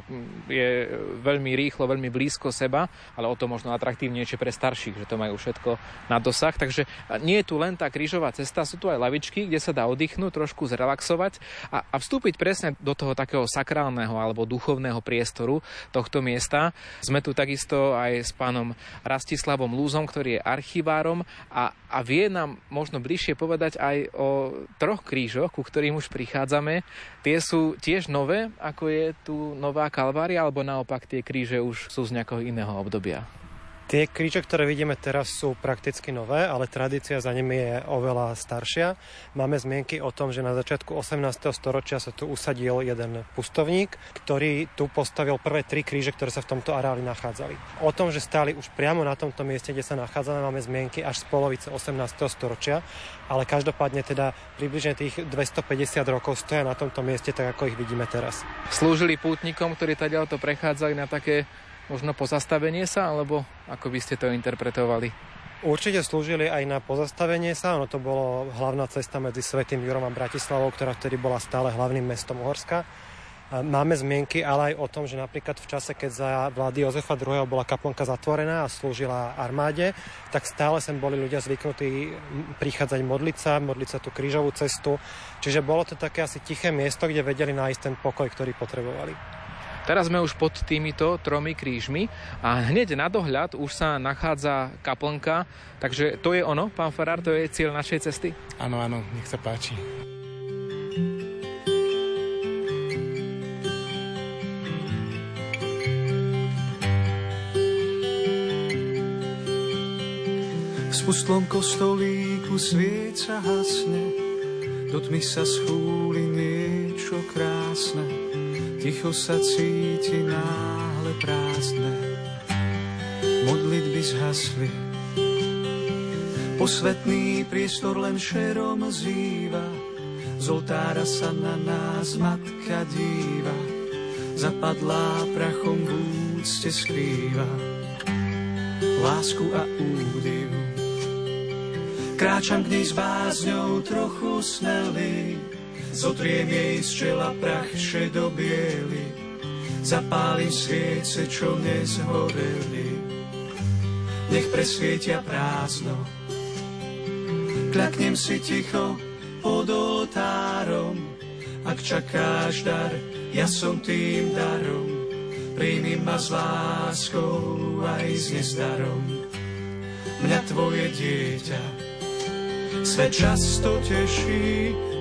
je veľmi rýchlo, veľmi blízko seba, ale o to možno atraktívnejšie pre starších, že to majú všetko na dosah. Takže nie je tu len tá krížová cesta, sú tu aj lavičky, kde sa dá oddychnúť, trošku zrelaxovať a, a vstúpiť presne do toho takého sakrálneho alebo duchovného priestoru tohto miesta. Sme tu takisto aj s pánom Rastislavom Lúzom, ktorý je archivárom a, a vie nám možno bližšie povedať aj o troch krížoch, ku ktorým už prichádzame. Tie sú tiež nové, ako je tu Nová Kalvária, alebo naopak tie kríže už sú z nejakého iného obdobia? Tie kríče, ktoré vidíme teraz, sú prakticky nové, ale tradícia za nimi je oveľa staršia. Máme zmienky o tom, že na začiatku 18. storočia sa tu usadil jeden pustovník, ktorý tu postavil prvé tri kríže, ktoré sa v tomto areáli nachádzali. O tom, že stáli už priamo na tomto mieste, kde sa nachádzame, máme zmienky až z polovice 18. storočia, ale každopádne teda približne tých 250 rokov stoja na tomto mieste, tak ako ich vidíme teraz. Slúžili pútnikom, ktorí tady to prechádzali na také možno pozastavenie sa, alebo ako by ste to interpretovali? Určite slúžili aj na pozastavenie sa, ono to bolo hlavná cesta medzi Svetým Jurom a Bratislavou, ktorá vtedy bola stále hlavným mestom Uhorska. Máme zmienky ale aj o tom, že napríklad v čase, keď za vlády Jozefa II. bola kaplnka zatvorená a slúžila armáde, tak stále sem boli ľudia zvyknutí prichádzať modliť sa, modliť sa tú krížovú cestu. Čiže bolo to také asi tiché miesto, kde vedeli nájsť ten pokoj, ktorý potrebovali. Teraz sme už pod týmito tromi krížmi a hneď na dohľad už sa nachádza kaplnka, takže to je ono, pán Farár, to je cieľ našej cesty? Áno, áno, nech sa páči. V spustlom kostolíku svieca hasne, do tmy sa schúli niečo krásne Ticho sa cíti náhle prázdne, modlitby zhasli. Posvetný priestor len šerom zýva, z oltára sa na nás matka díva, zapadlá prachom v úcte skrýva. Lásku a údiv, kráčam k nej s bázňou trochu snelý, Zotriem jej z čela prach šedobiely, zapálim sviece, čo nezhoreli. Nech presvietia prázdno, kľaknem si ticho pod oltárom. Ak čakáš dar, ja som tým darom, príjmi ma s láskou aj s nezdarom. Mňa tvoje dieťa, svet často teší,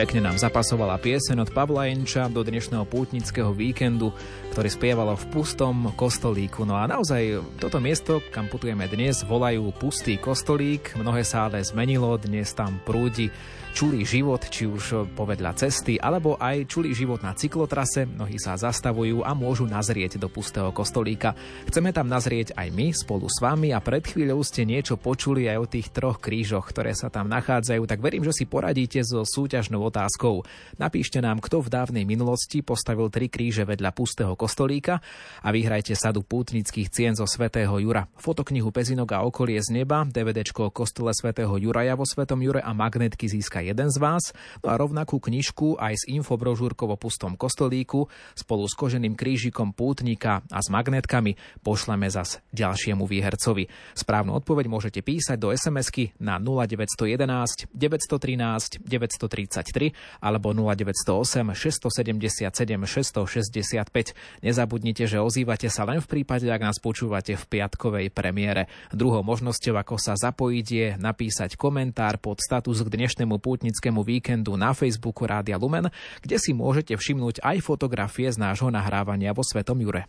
Pekne nám zapasovala piesen od Pavla Enča do dnešného pútnického víkendu, ktorý spievalo v pustom kostolíku. No a naozaj toto miesto, kam putujeme dnes, volajú Pustý kostolík. Mnohé sa ale zmenilo, dnes tam prúdi čulý život, či už povedľa cesty, alebo aj čulý život na cyklotrase. Mnohí sa zastavujú a môžu nazrieť do pustého kostolíka. Chceme tam nazrieť aj my spolu s vami a pred chvíľou ste niečo počuli aj o tých troch krížoch, ktoré sa tam nachádzajú, tak verím, že si poradíte so súťažnou otázkou. Napíšte nám, kto v dávnej minulosti postavil tri kríže vedľa pustého kostolíka a vyhrajte sadu pútnických cien zo svätého Jura. Fotoknihu Pezinok a okolie z neba, DVDčko o kostole svätého Juraja vo Svetom Jure a magnetky jeden z vás, no a rovnakú knižku aj s infobrožúrkou o pustom kostolíku spolu s koženým krížikom pútnika a s magnetkami pošleme zas ďalšiemu výhercovi. Správnu odpoveď môžete písať do SMS-ky na 0911 913 933 alebo 0908 677 665. Nezabudnite, že ozývate sa len v prípade, ak nás počúvate v piatkovej premiére. Druhou možnosťou, ako sa zapojiť, je napísať komentár pod status k dnešnému pútnickému víkendu na Facebooku Rádia Lumen, kde si môžete všimnúť aj fotografie z nášho nahrávania vo Svetom Jure.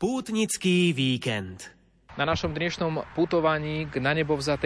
Pútnický víkend. Na našom dnešnom putovaní k na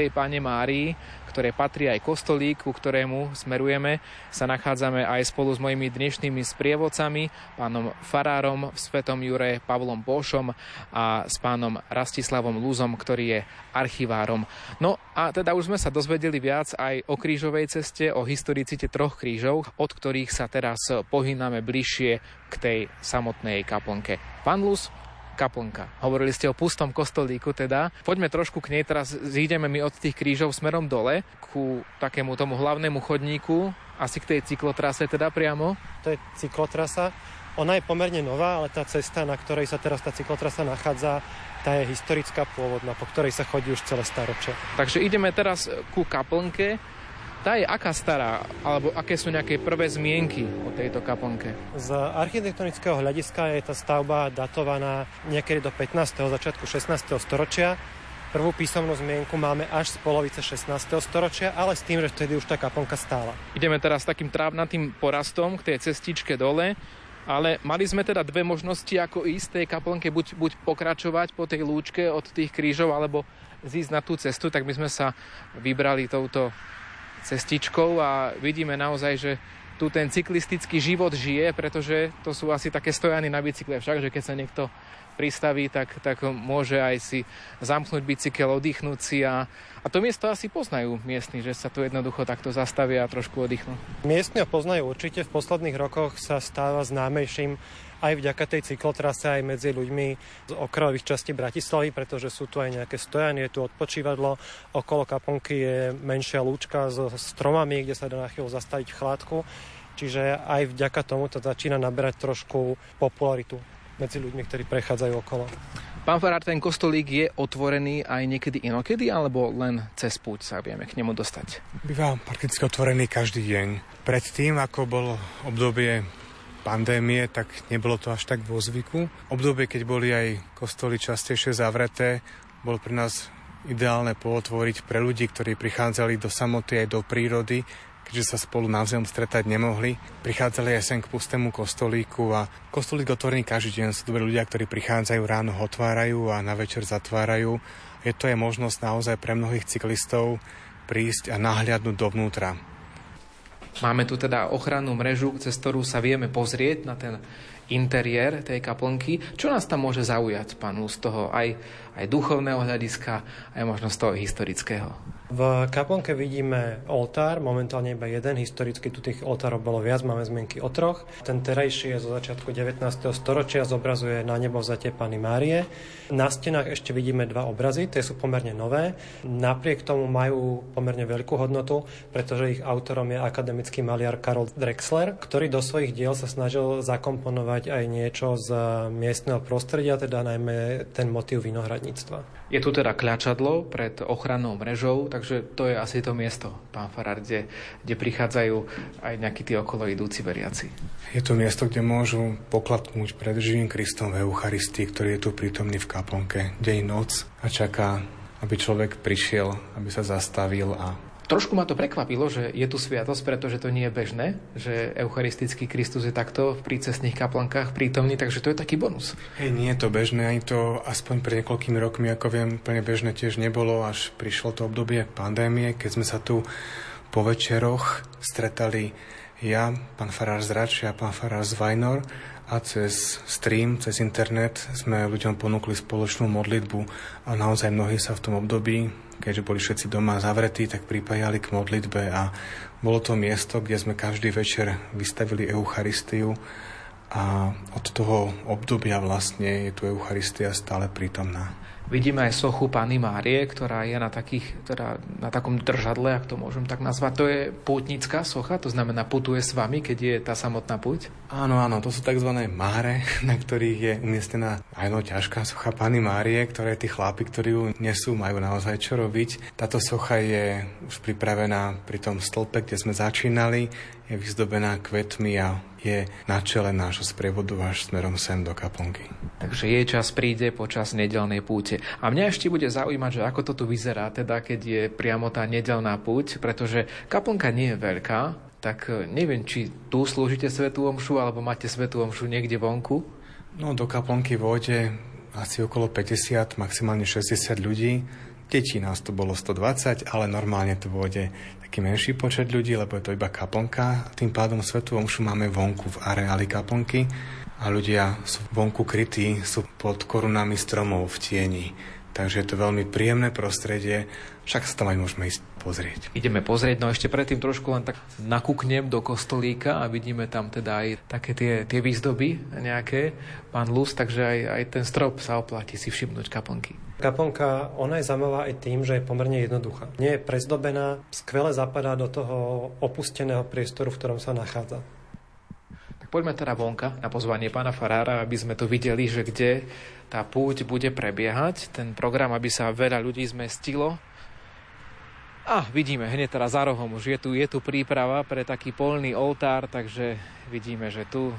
Pane Márii, ktoré patrí aj kostolík, ku ktorému smerujeme, sa nachádzame aj spolu s mojimi dnešnými sprievodcami, pánom Farárom v Svetom Jure, Pavlom Bošom a s pánom Rastislavom Lúzom, ktorý je archivárom. No a teda už sme sa dozvedeli viac aj o krížovej ceste, o historicite troch krížov, od ktorých sa teraz pohyname bližšie k tej samotnej kaplnke. Pán Luz, kaplnka. Hovorili ste o pustom kostolíku teda. Poďme trošku k nej, teraz zídeme my od tých krížov smerom dole ku takému tomu hlavnému chodníku, asi k tej cyklotrase teda priamo. To je cyklotrasa. Ona je pomerne nová, ale tá cesta, na ktorej sa teraz tá cyklotrasa nachádza, tá je historická pôvodná, po ktorej sa chodí už celé staročia. Takže ideme teraz ku kaplnke. Tá je aká stará, alebo aké sú nejaké prvé zmienky o tejto kaplnke? Z architektonického hľadiska je tá stavba datovaná niekedy do 15. začiatku 16. storočia. Prvú písomnú zmienku máme až z polovice 16. storočia, ale s tým, že vtedy už tá kaplnka stála. Ideme teraz takým trávnatým porastom k tej cestičke dole. Ale mali sme teda dve možnosti, ako ísť tej kaplnke, buď, buď pokračovať po tej lúčke od tých krížov, alebo zísť na tú cestu, tak my sme sa vybrali touto cestičkou a vidíme naozaj, že tu ten cyklistický život žije, pretože to sú asi také stojany na bicykle však, že keď sa niekto pristaví, tak, tak môže aj si zamknúť bicykel, oddychnúť si a, a to miesto asi poznajú miestni, že sa tu jednoducho takto zastavia a trošku oddychnú. Miestni ho poznajú určite, v posledných rokoch sa stáva známejším aj vďaka tej cyklotrase aj medzi ľuďmi z okrajových častí Bratislavy, pretože sú tu aj nejaké stojany, je tu odpočívadlo, okolo kaponky je menšia lúčka s stromami, kde sa dá na chvíľu zastaviť v chladku. Čiže aj vďaka tomu to začína naberať trošku popularitu medzi ľuďmi, ktorí prechádzajú okolo. Pán Farár, ten kostolík je otvorený aj niekedy inokedy, alebo len cez púť sa vieme k nemu dostať? Býva prakticky otvorený každý deň. Predtým, ako bolo obdobie pandémie, tak nebolo to až tak vo zvyku. Obdobie, keď boli aj kostoly častejšie zavreté, bolo pre nás ideálne pootvoriť pre ľudí, ktorí prichádzali do samoty aj do prírody, keďže sa spolu navzájom stretať nemohli. Prichádzali aj sem k pustému kostolíku a kostolík otvorený každý deň. Sú dobrí ľudia, ktorí prichádzajú ráno, otvárajú a na večer zatvárajú. Je to je možnosť naozaj pre mnohých cyklistov prísť a nahliadnúť dovnútra. Máme tu teda ochrannú mrežu, cez ktorú sa vieme pozrieť na ten interiér tej kaplnky. Čo nás tam môže zaujať, pán z toho aj, aj duchovného hľadiska, aj možno z toho historického? V kaplnke vidíme oltár, momentálne iba jeden, historicky tu tých oltárov bolo viac, máme zmienky o troch. Ten terajší je zo začiatku 19. storočia, zobrazuje na nebo vzatie Pany Márie. Na stenách ešte vidíme dva obrazy, tie sú pomerne nové. Napriek tomu majú pomerne veľkú hodnotu, pretože ich autorom je akademický maliar Karol Drexler, ktorý do svojich diel sa snažil zakomponovať aj niečo z miestneho prostredia, teda najmä ten motív vinohradníctva. Je tu teda kľačadlo pred ochrannou mrežou, takže to je asi to miesto, pán Farár, kde, kde prichádzajú aj nejakí tí okolo idúci veriaci. Je to miesto, kde môžu pokladnúť pred živým Kristom v Eucharistii, ktorý je tu prítomný v kaplnke deň noc a čaká, aby človek prišiel, aby sa zastavil a Trošku ma to prekvapilo, že je tu sviatosť, pretože to nie je bežné, že eucharistický Kristus je takto v prícestných kaplankách prítomný, takže to je taký bonus. Hej, nie je to bežné, ani to aspoň pred niekoľkými rokmi, ako viem, plne bežné tiež nebolo, až prišlo to obdobie pandémie, keď sme sa tu po večeroch stretali ja, pán Farár Zrač a pán Farár Zvajnor a cez stream, cez internet sme ľuďom ponúkli spoločnú modlitbu a naozaj mnohí sa v tom období keďže boli všetci doma zavretí, tak pripájali k modlitbe a bolo to miesto, kde sme každý večer vystavili Eucharistiu a od toho obdobia vlastne je tu Eucharistia stále prítomná. Vidíme aj sochu Pany Márie, ktorá je na, takých, teda na takom držadle, ak to môžem tak nazvať. To je pútnická socha, to znamená putuje s vami, keď je tá samotná púť? Áno, áno, to sú tzv. máre, [laughs] na ktorých je umiestnená aj no ťažká socha Pany Márie, ktoré tí chlapi, ktorí ju nesú, majú naozaj čo robiť. Táto socha je už pripravená pri tom stĺpe, kde sme začínali je vyzdobená kvetmi a je na čele nášho sprievodu až smerom sem do kaplnky. Takže jej čas príde počas nedelnej púte. A mňa ešte bude zaujímať, že ako to tu vyzerá, teda keď je priamo tá nedelná púť, pretože kaplnka nie je veľká, tak e, neviem, či tu slúžite svetú omšu, alebo máte svetú omšu niekde vonku? No, do kaplnky vôjde asi okolo 50, maximálne 60 ľudí. Detí nás to bolo 120, ale normálne to vôjde taký menší počet ľudí, lebo je to iba kaplnka. Tým pádom svetú omšu máme vonku v areáli kaplnky a ľudia sú vonku krytí, sú pod korunami stromov v tieni. Takže je to veľmi príjemné prostredie, však sa tam aj môžeme ísť pozrieť. Ideme pozrieť, no ešte predtým trošku len tak nakúknem do kostolíka a vidíme tam teda aj také tie, tie výzdoby nejaké, pán Lus, takže aj, aj ten strop sa oplatí si všimnúť kaplnky. Kaplnka, ona je zaujímavá aj tým, že je pomerne jednoduchá. Nie je prezdobená, skvele zapadá do toho opusteného priestoru, v ktorom sa nachádza. Tak poďme teda vonka na pozvanie pána Farára, aby sme to videli, že kde tá púť bude prebiehať, ten program, aby sa veľa ľudí zmestilo. A vidíme, hneď teraz za rohom už je tu, je tu príprava pre taký polný oltár, takže vidíme, že tu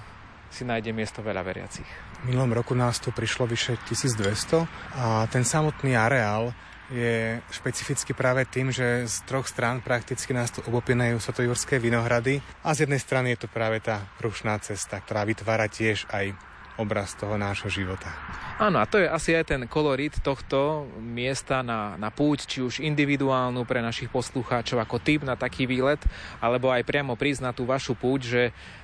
si nájde miesto veľa veriacich. V minulom roku nás tu prišlo vyše 1200 a ten samotný areál je špecificky práve tým, že z troch strán prakticky nás tu obopínajú Sotojurské vinohrady a z jednej strany je to práve tá rušná cesta, ktorá vytvára tiež aj obraz toho nášho života. Áno, a to je asi aj ten kolorit tohto miesta na, na púť, či už individuálnu pre našich poslucháčov ako typ na taký výlet, alebo aj priamo na tú vašu púť, že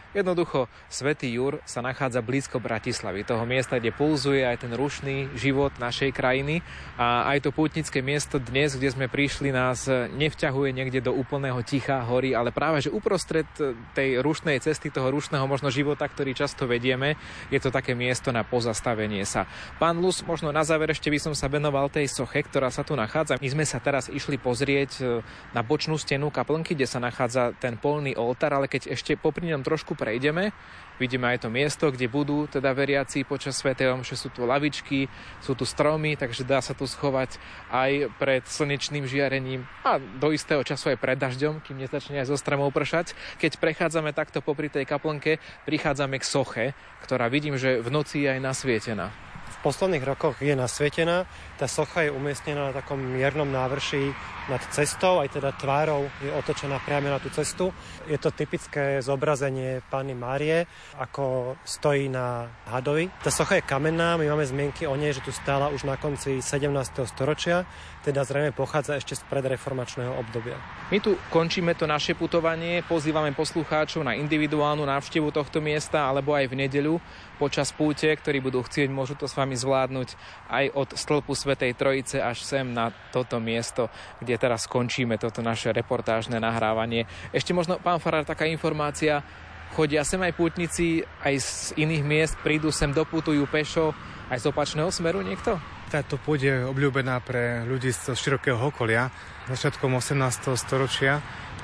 Jednoducho, Svetý Jur sa nachádza blízko Bratislavy, toho miesta, kde pulzuje aj ten rušný život našej krajiny a aj to pútnické miesto dnes, kde sme prišli, nás nevťahuje niekde do úplného ticha hory, ale práve, že uprostred tej rušnej cesty, toho rušného možno života, ktorý často vedieme, je to také miesto na pozastavenie sa. Pán Lus, možno na záver ešte by som sa venoval tej soche, ktorá sa tu nachádza. My sme sa teraz išli pozrieť e, na bočnú stenu kaplnky, kde sa nachádza ten polný oltár, ale keď ešte popri trošku prejdeme, vidíme aj to miesto, kde budú teda veriaci počas Sv. Omše. Sú tu lavičky, sú tu stromy, takže dá sa tu schovať aj pred slnečným žiarením a do istého času aj pred dažďom, kým nezačne aj zo stromov pršať. Keď prechádzame takto popri tej kaplnke, prichádzame k soche, ktorá vidím, že v noci je aj nasvietená. Posledných rokoch je nasvietená. Tá socha je umiestnená na takom miernom návrši nad cestou, aj teda tvárou je otočená priamo na tú cestu. Je to typické zobrazenie Panny Márie, ako stojí na hadovi. Tá socha je kamenná, my máme zmienky o nej, že tu stála už na konci 17. storočia, teda zrejme pochádza ešte z predreformačného obdobia. My tu končíme to naše putovanie, pozývame poslucháčov na individuálnu návštevu tohto miesta alebo aj v nedeľu počas púte, ktorí budú chcieť, môžu to s vami zvládnuť aj od stĺpu Svetej Trojice až sem na toto miesto, kde teraz skončíme toto naše reportážne nahrávanie. Ešte možno, pán Farar, taká informácia, chodia sem aj pútnici, aj z iných miest, prídu sem, doputujú pešo, aj z opačného smeru niekto? Táto púť je obľúbená pre ľudí z širokého okolia. Začiatkom 18. storočia,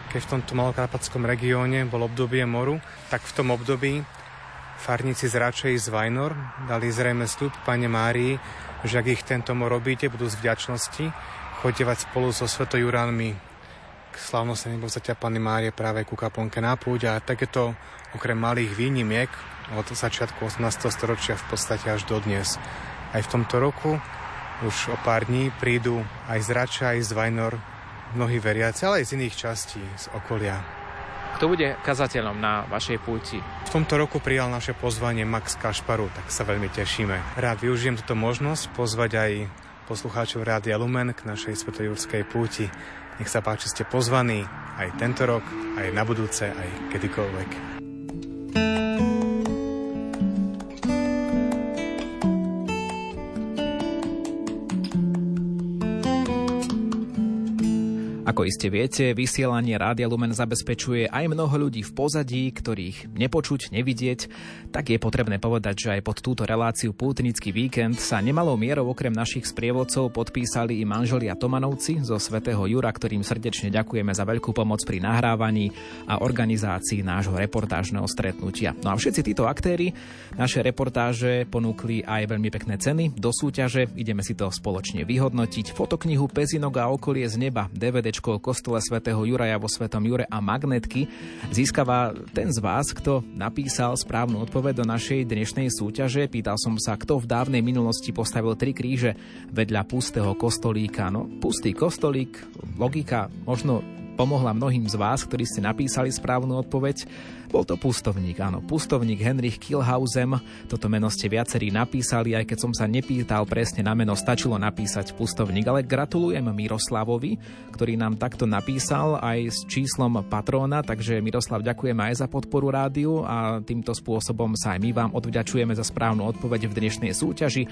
keď v tomto malokarpatskom regióne bol obdobie moru, tak v tom období farníci z Račej z Vajnor dali zrejme slub Pane Márii, že ak ich tento robíte, budú z vďačnosti chodevať spolu so svetojuránmi k slávnostnej nebovzatia Panny Márie práve ku kaplnke na púť a takéto okrem malých výnimiek od začiatku 18. storočia v podstate až do dnes. Aj v tomto roku už o pár dní prídu aj z Rača, aj z Vajnor mnohí veriaci, ale aj z iných častí z okolia. Kto bude kazateľom na vašej púti? V tomto roku prijal naše pozvanie Max Kašparu, tak sa veľmi tešíme. Rád využijem túto možnosť pozvať aj poslucháčov Rádia Lumen k našej svetojurskej púti. Nech sa páči, ste pozvaní aj tento rok, aj na budúce, aj kedykoľvek. Ako iste viete, vysielanie Rádia Lumen zabezpečuje aj mnoho ľudí v pozadí, ktorých nepočuť, nevidieť, tak je potrebné povedať, že aj pod túto reláciu Pútnický víkend sa nemalou mierou okrem našich sprievodcov podpísali i manželia Tomanovci zo svätého Jura, ktorým srdečne ďakujeme za veľkú pomoc pri nahrávaní a organizácii nášho reportážneho stretnutia. No a všetci títo aktéry naše reportáže ponúkli aj veľmi pekné ceny do súťaže. Ideme si to spoločne vyhodnotiť. Fotoknihu Pezinok a okolie z neba, DVD o kostole svätého Juraja vo Svetom Jure a magnetky získava ten z vás, kto napísal správnu odpoveď do našej dnešnej súťaže. Pýtal som sa, kto v dávnej minulosti postavil tri kríže vedľa pustého kostolíka. No, pustý kostolík, logika možno pomohla mnohým z vás, ktorí ste napísali správnu odpoveď. Bol to pustovník, áno, pustovník Henrich Kilhausen. Toto meno ste viacerí napísali, aj keď som sa nepýtal presne na meno, stačilo napísať pustovník. Ale gratulujem Miroslavovi, ktorý nám takto napísal aj s číslom patróna, takže Miroslav ďakujeme aj za podporu rádiu a týmto spôsobom sa aj my vám odvďačujeme za správnu odpoveď v dnešnej súťaži.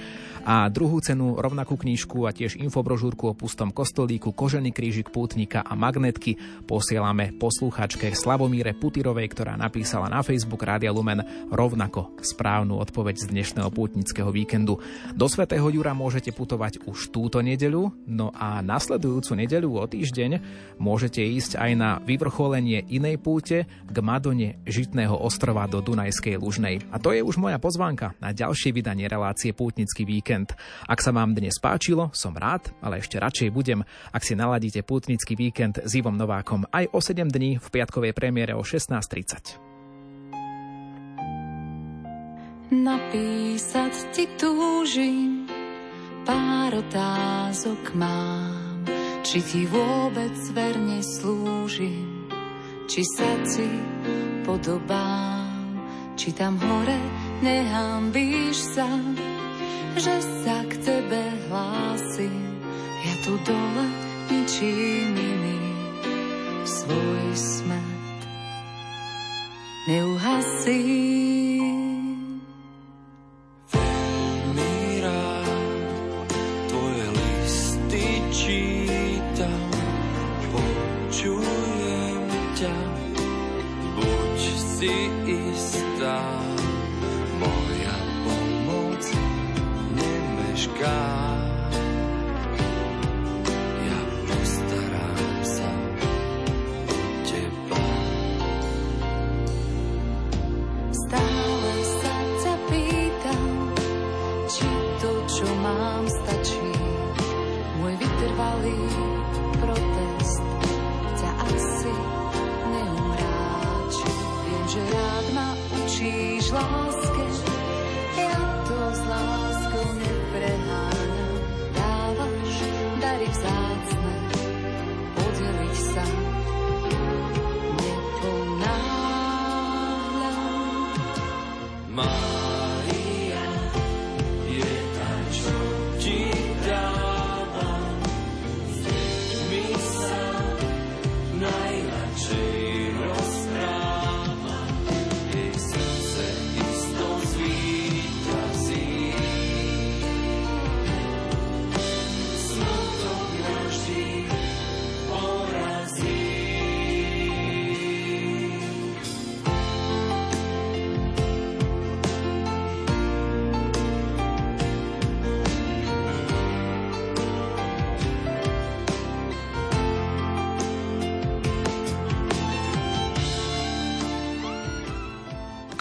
A druhú cenu, rovnakú knižku a tiež infobrožúrku o pustom kostolíku, kožený krížik pútnika a magnetky posielame posluchačke Slavomíre Putirovej, ktorá napísala na Facebook Rádia Lumen rovnako správnu odpoveď z dnešného pútnického víkendu. Do Svetého Jura môžete putovať už túto nedeľu, no a nasledujúcu nedeľu o týždeň môžete ísť aj na vyvrcholenie inej púte k Madone Žitného ostrova do Dunajskej Lužnej. A to je už moja pozvánka na ďalšie vydanie relácie Pútnický víkend. Ak sa vám dnes páčilo, som rád, ale ešte radšej budem, ak si naladíte Pútnický víkend s Ivom Novákom. Aj o 7 dní v piatkovej premiére o 16.30. Napísať ti túžim, pár otázok mám, či ti vôbec verne slúžim, či sa ti podobám, či tam hore nehambíš sa, že sa k tebe hlásim, ja tu dole ničím iný Svoj smet neuhasí.